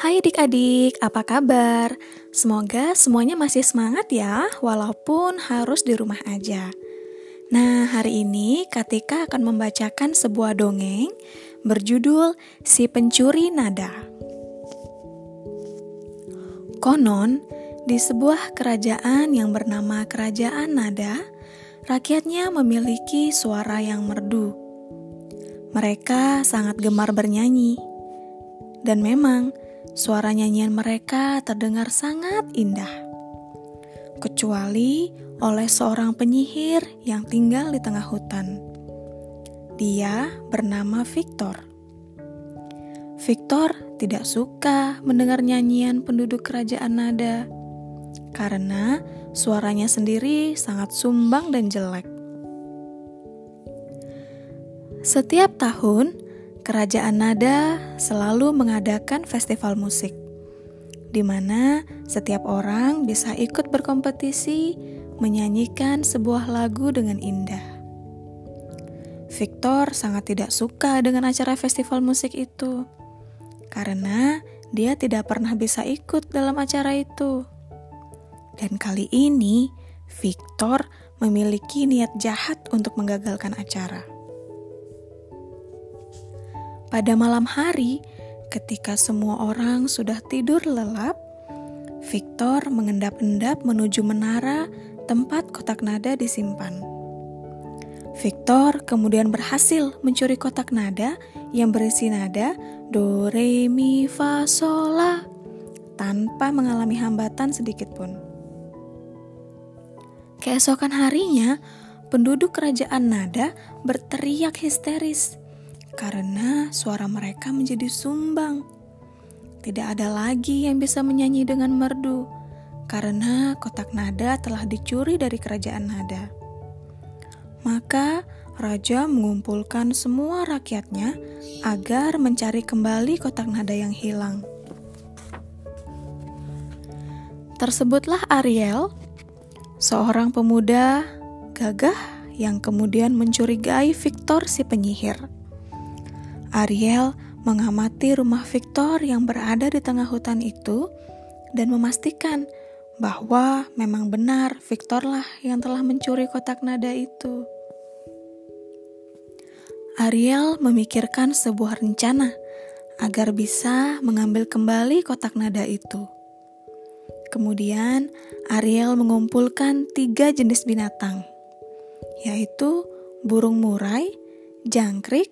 Hai adik-adik, apa kabar? Semoga semuanya masih semangat ya, walaupun harus di rumah aja. Nah, hari ini Katika akan membacakan sebuah dongeng berjudul Si Pencuri Nada. Konon, di sebuah kerajaan yang bernama Kerajaan Nada, rakyatnya memiliki suara yang merdu. Mereka sangat gemar bernyanyi. Dan memang, Suara nyanyian mereka terdengar sangat indah, kecuali oleh seorang penyihir yang tinggal di tengah hutan. Dia bernama Victor. Victor tidak suka mendengar nyanyian penduduk kerajaan nada karena suaranya sendiri sangat sumbang dan jelek. Setiap tahun, Kerajaan Nada selalu mengadakan festival musik, di mana setiap orang bisa ikut berkompetisi menyanyikan sebuah lagu dengan indah. Victor sangat tidak suka dengan acara festival musik itu, karena dia tidak pernah bisa ikut dalam acara itu. Dan kali ini, Victor memiliki niat jahat untuk menggagalkan acara. Pada malam hari, ketika semua orang sudah tidur lelap, Victor mengendap-endap menuju menara tempat kotak nada disimpan. Victor kemudian berhasil mencuri kotak nada yang berisi nada do re mi fa sol la tanpa mengalami hambatan sedikit pun. Keesokan harinya, penduduk kerajaan nada berteriak histeris karena suara mereka menjadi sumbang. Tidak ada lagi yang bisa menyanyi dengan merdu karena kotak nada telah dicuri dari kerajaan nada. Maka raja mengumpulkan semua rakyatnya agar mencari kembali kotak nada yang hilang. Tersebutlah Ariel, seorang pemuda gagah yang kemudian mencurigai Victor si penyihir. Ariel mengamati rumah Victor yang berada di tengah hutan itu dan memastikan bahwa memang benar Victor lah yang telah mencuri kotak nada itu. Ariel memikirkan sebuah rencana agar bisa mengambil kembali kotak nada itu. Kemudian, Ariel mengumpulkan tiga jenis binatang, yaitu burung murai, jangkrik,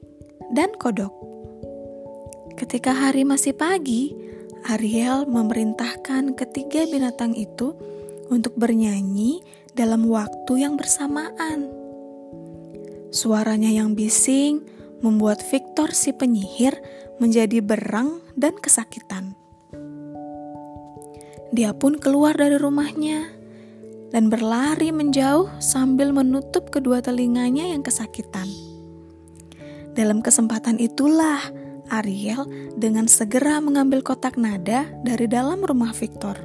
dan kodok. Ketika hari masih pagi, Ariel memerintahkan ketiga binatang itu untuk bernyanyi dalam waktu yang bersamaan. Suaranya yang bising membuat Victor si penyihir menjadi berang dan kesakitan. Dia pun keluar dari rumahnya dan berlari menjauh sambil menutup kedua telinganya yang kesakitan. Dalam kesempatan itulah Ariel dengan segera mengambil kotak nada dari dalam rumah Victor.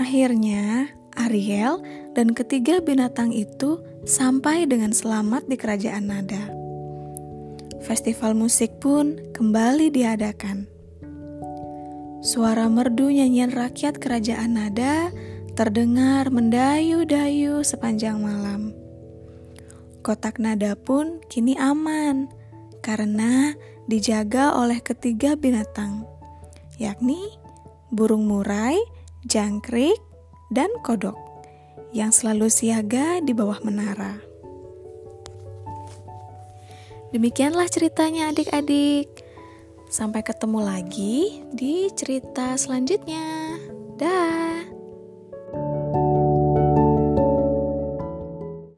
Akhirnya, Ariel dan ketiga binatang itu sampai dengan selamat di kerajaan nada. Festival musik pun kembali diadakan. Suara merdu nyanyian rakyat kerajaan nada terdengar mendayu-dayu sepanjang malam. Kotak nada pun kini aman karena dijaga oleh ketiga binatang, yakni burung murai, jangkrik, dan kodok yang selalu siaga di bawah menara. Demikianlah ceritanya adik-adik. Sampai ketemu lagi di cerita selanjutnya. Dah.